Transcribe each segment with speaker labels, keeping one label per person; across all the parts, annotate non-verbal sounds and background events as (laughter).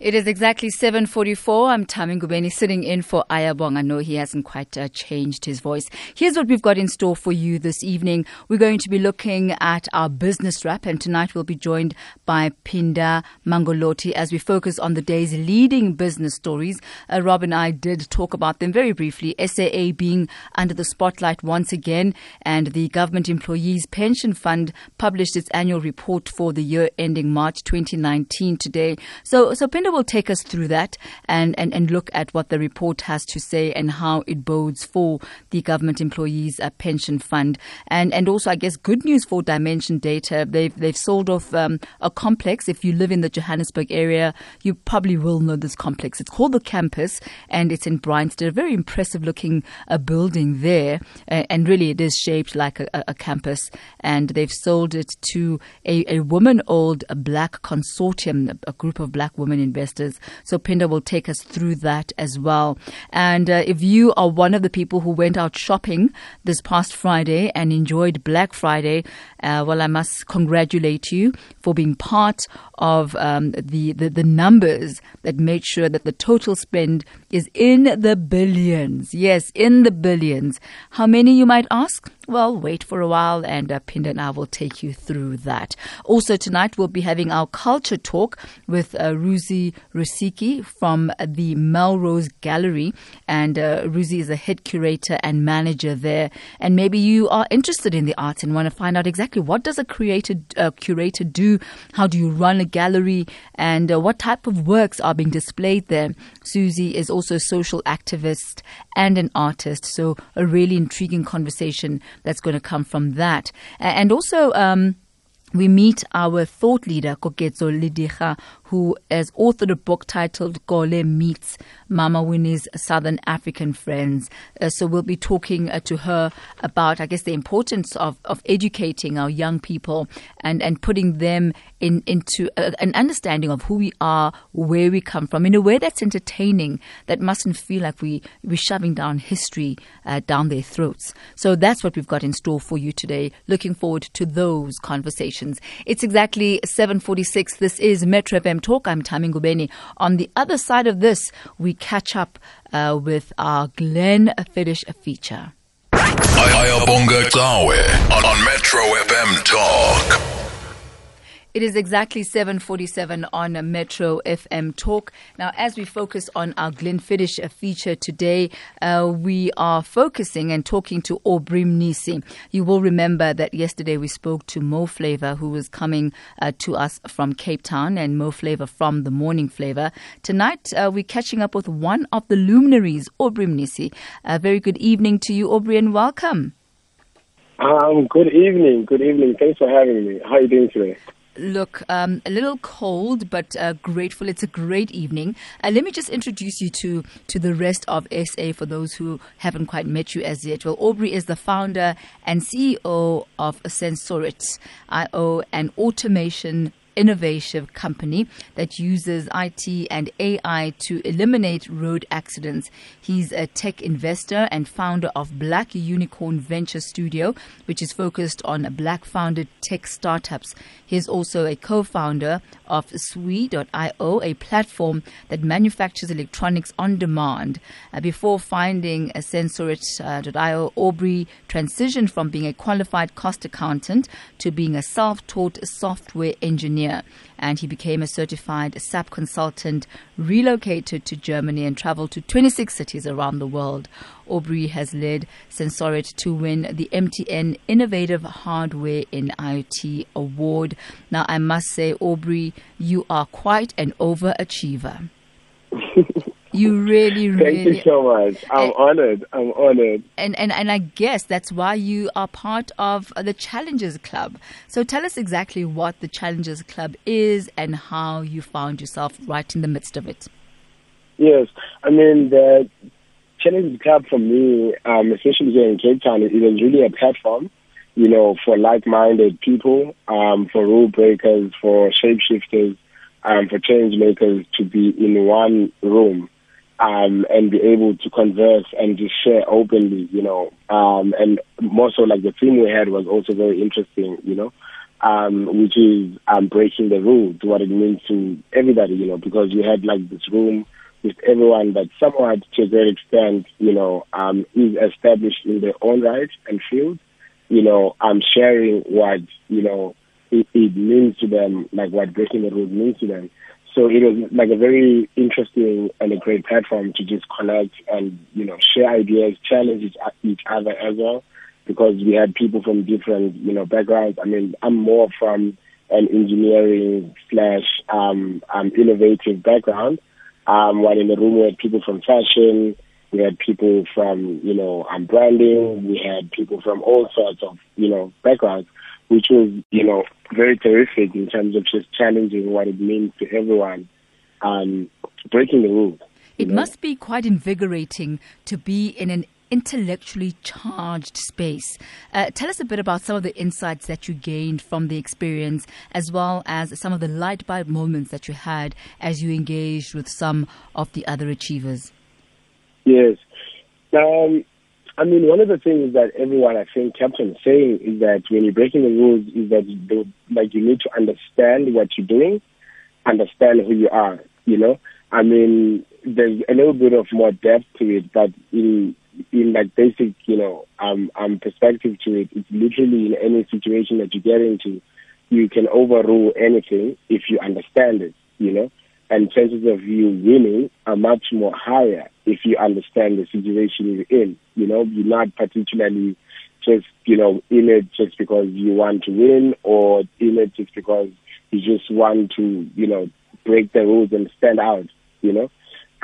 Speaker 1: It is exactly 7.44. I'm Tami Ngubeni sitting in for Ayabong. I know he hasn't quite uh, changed his voice. Here's what we've got in store for you this evening. We're going to be looking at our business wrap and tonight we'll be joined by Pinda Mangoloti as we focus on the day's leading business stories. Uh, Rob and I did talk about them very briefly. SAA being under the spotlight once again and the Government Employees Pension Fund published its annual report for the year ending March 2019 today. So, so Pinda will take us through that and, and, and look at what the report has to say and how it bodes for the government employees uh, pension fund. And, and also, I guess, good news for Dimension Data. They've, they've sold off um, a complex. If you live in the Johannesburg area, you probably will know this complex. It's called the Campus and it's in Bryanston. A very impressive looking uh, building there. Uh, and really, it is shaped like a, a, campus. And they've sold it to a, a woman owned black consortium, a group of black women investors investors. So Pinda will take us through that as well. And uh, if you are one of the people who went out shopping this past Friday and enjoyed Black Friday, uh, well, I must congratulate you for being part of um, the, the, the numbers that made sure that the total spend is in the billions. Yes, in the billions. How many, you might ask? Well, wait for a while and uh, Pinda and I will take you through that. Also, tonight we'll be having our culture talk with uh, Ruzi Rusiki from the Melrose Gallery. And uh, Ruzi is a head curator and manager there. And maybe you are interested in the arts and want to find out exactly what does a creator, uh, curator do? How do you run a gallery? And uh, what type of works are being displayed there? Susie is also a social activist and an artist. So a really intriguing conversation that's going to come from that. And also, um, we meet our thought leader, Koketso Lidicha, who has authored a book titled Gole Meets Mama Winnie's Southern African Friends. Uh, so we'll be talking uh, to her about, I guess, the importance of, of educating our young people and, and putting them in, into a, an understanding of who we are, where we come from, in a way that's entertaining, that mustn't feel like we, we're shoving down history uh, down their throats. So that's what we've got in store for you today. Looking forward to those conversations. It's exactly 746. This is Metro FM Talk. I'm Tami Ngubeni. On the other side of this, we catch up uh, with our Glenn Fiddish feature.
Speaker 2: Ayabonga Tawe on Metro FM Talk.
Speaker 1: It is exactly 7:47 on Metro FM Talk. Now, as we focus on our Glenfiddich feature today, uh, we are focusing and talking to Aubrey Mnisi. You will remember that yesterday we spoke to MoFlava, who was coming uh, to us from Cape Town, and MoFlava from the Morning Flava. Tonight, uh, we're catching up with one of the luminaries, Aubrey Mnisi. A very good evening to you, Aubrey, and welcome.
Speaker 3: Um, good evening. Good evening. Thanks for having me. How are you doing today?
Speaker 1: Look um, a little cold, but uh, grateful. It's a great evening. Uh, let me just introduce you to to the rest of SA for those who haven't quite met you as yet. Well, Aubrey is the founder and CEO of Sensorit IO, an automation innovative company that uses IT and AI to eliminate road accidents. He's a tech investor and founder of Black Unicorn Venture Studio, which is focused on black founded tech startups. He's also a co founder of Sui.io, a platform that manufactures electronics on demand. Uh, before finding a Sensorit.io, Aubrey transitioned from being a qualified cost accountant to being a self taught software engineer and he became a certified SAP consultant, relocated to Germany, and traveled to 26 cities around the world. Aubrey has led Sensorit to win the MTN Innovative Hardware in IoT Award. Now, I must say, Aubrey, you are quite an overachiever. (laughs) You really, really.
Speaker 3: Thank you so much. I'm and, honored. I'm honored.
Speaker 1: And, and and I guess that's why you are part of the Challengers Club. So tell us exactly what the Challengers Club is and how you found yourself right in the midst of it.
Speaker 3: Yes, I mean the Challengers Club for me, um, especially here in Cape Town, it was really a platform, you know, for like-minded people, um, for rule breakers, for shapeshifters, um, for change makers to be in one room um, and be able to converse and just share openly, you know. Um, and more so, like the theme we had was also very interesting, you know. um, which is um, breaking the rules, what it means to everybody, you know, because you had like this room with everyone that somewhat to a great extent, you know, um, is established in their own right and field, you know, um, sharing what, you know, it, it means to them, like what breaking the rules means to them. So it was like a very interesting and a great platform to just connect and, you know, share ideas, challenge each, other as well, because we had people from different, you know, backgrounds. I mean, I'm more from an engineering slash um, um, innovative background, um, while in the room we had people from fashion, we had people from, you know, um, branding, we had people from all sorts of, you know, backgrounds which was, you know, very terrific in terms of just challenging what it means to everyone, um, breaking the rules.
Speaker 1: It know? must be quite invigorating to be in an intellectually charged space. Uh, tell us a bit about some of the insights that you gained from the experience, as well as some of the light bulb moments that you had as you engaged with some of the other achievers.
Speaker 3: Yes. Um, I mean, one of the things that everyone I think kept on saying is that when you're breaking the rules, is that you, like you need to understand what you're doing, understand who you are. You know, I mean, there's a little bit of more depth to it, but in in like basic, you know, um, um perspective to it, it's literally in any situation that you get into, you can overrule anything if you understand it. You know, and chances of you winning are much more higher if you understand the situation you're in. You know, you're not particularly just, you know, in it just because you want to win or in it just because you just want to, you know, break the rules and stand out, you know.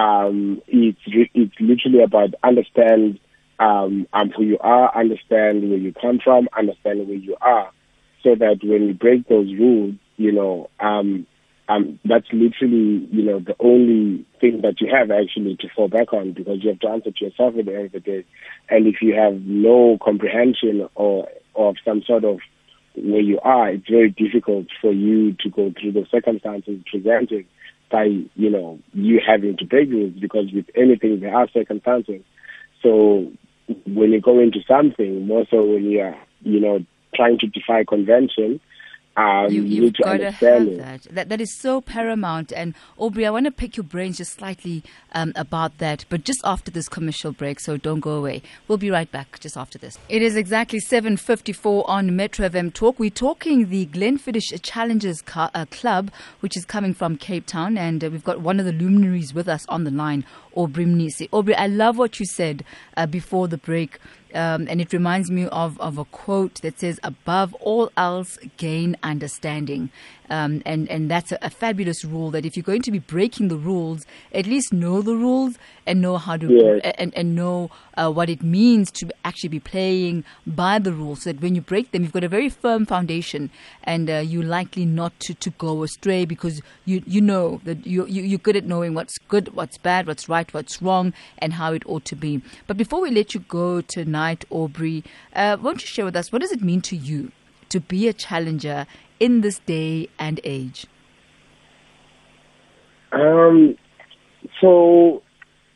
Speaker 3: Um, it's, it's literally about understand, um, um, who you are, understand where you come from, understand where you are, so that when you break those rules, you know, um, um, that's literally, you know, the only thing that you have actually to fall back on because you have to answer to yourself at the end of the day. And if you have no comprehension or of some sort of where you are, it's very difficult for you to go through the circumstances presented by, you know, you having to break rules because with anything there are circumstances. So when you go into something, more so when you are, you know, trying to defy convention, um,
Speaker 1: you, you've got to have that. that. That is so paramount. And Aubrey, I want to pick your brains just slightly um, about that, but just after this commercial break, so don't go away. We'll be right back just after this. It is exactly 7.54 on Metro FM Talk. We're talking the Glenfiddich Challengers Car, uh, Club, which is coming from Cape Town, and uh, we've got one of the luminaries with us on the line, Aubrey Mnisi. Aubrey, I love what you said uh, before the break um, and it reminds me of, of a quote that says, above all else, gain understanding. Um, and, and that's a, a, fabulous rule that if you're going to be breaking the rules, at least know the rules and know how to,
Speaker 3: yes.
Speaker 1: and, and know uh, what it means to actually be playing by the rules so that when you break them, you've got a very firm foundation and uh, you're likely not to, to go astray because you, you know that you, you, you're good at knowing what's good, what's bad, what's right, what's wrong, and how it ought to be. But before we let you go Aubrey, uh, won't you share with us what does it mean to you to be a challenger in this day and age?
Speaker 3: Um, so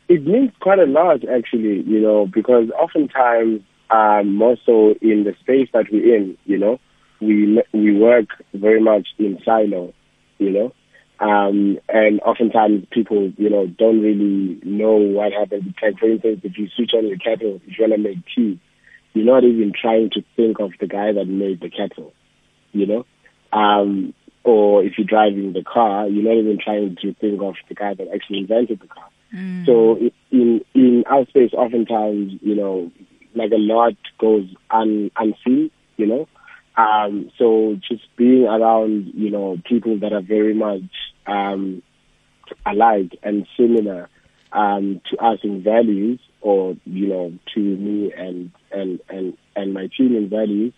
Speaker 3: it means quite a lot, actually, you know, because oftentimes, um, more so in the space that we're in, you know, we we work very much in silo, you know, um, and oftentimes people, you know, don't really know what happens. Like, for instance, if you switch on your kettle, if you want to make tea, you're not even trying to think of the guy that made the kettle, you know. Um, or if you're driving the car, you're not even trying to think of the guy that actually invented the car.
Speaker 1: Mm.
Speaker 3: So in in our space, oftentimes, you know, like a lot goes un, unseen, you know. Um, so just being around, you know, people that are very much um, alike and similar um, to us in values, or you know, to me and and and and my team in values,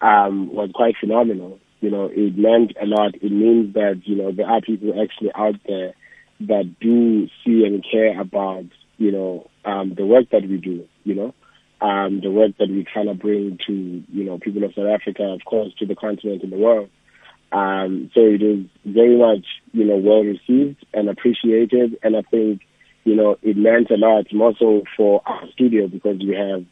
Speaker 3: um, was quite phenomenal you know, it meant a lot. It means that, you know, there are people actually out there that do see and care about, you know, um, the work that we do, you know, um, the work that we kind of bring to, you know, people of South Africa, of course, to the continent and the world. Um, so it is very much, you know, well received and appreciated. And I think, you know, it meant a lot more so for our studio because we have,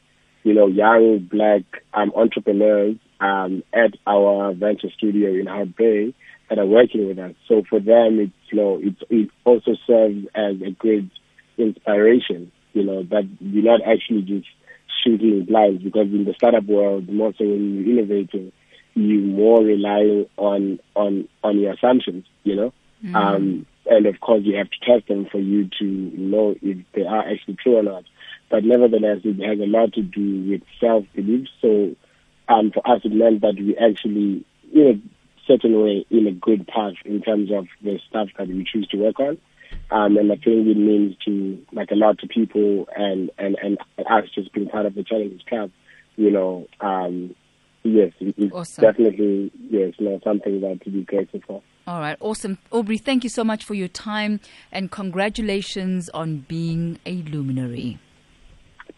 Speaker 3: you know, young black um, entrepreneurs um, at our venture studio in Hout Bay that are working with us. So for them, it's you know, it it also serves as a good inspiration. You know that you're not actually just shooting blind because in the startup world, more so when you're innovating, you more relying on on on your assumptions. You know, mm. um, and of course you have to test them for you to know if they are actually true or not. But nevertheless, it has a lot to do with self belief. So um, for us, it meant that we actually, in a certain way, in a good path in terms of the stuff that we choose to work on. Um, and I think it means to like a lot of people and, and, and us just being part of the Challengers Club, you know, um, yes, it's awesome. definitely, yes, know, something that to be grateful for.
Speaker 1: All right, awesome. Aubrey, thank you so much for your time and congratulations on being a luminary.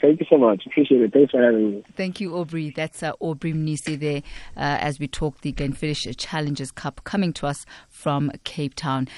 Speaker 3: Thank you so much. Appreciate it. Thanks for having me.
Speaker 1: Thank you, Aubrey. That's uh, Aubrey Mnisi there uh, as we talk the Glenfiddich Challenges Cup coming to us from Cape Town.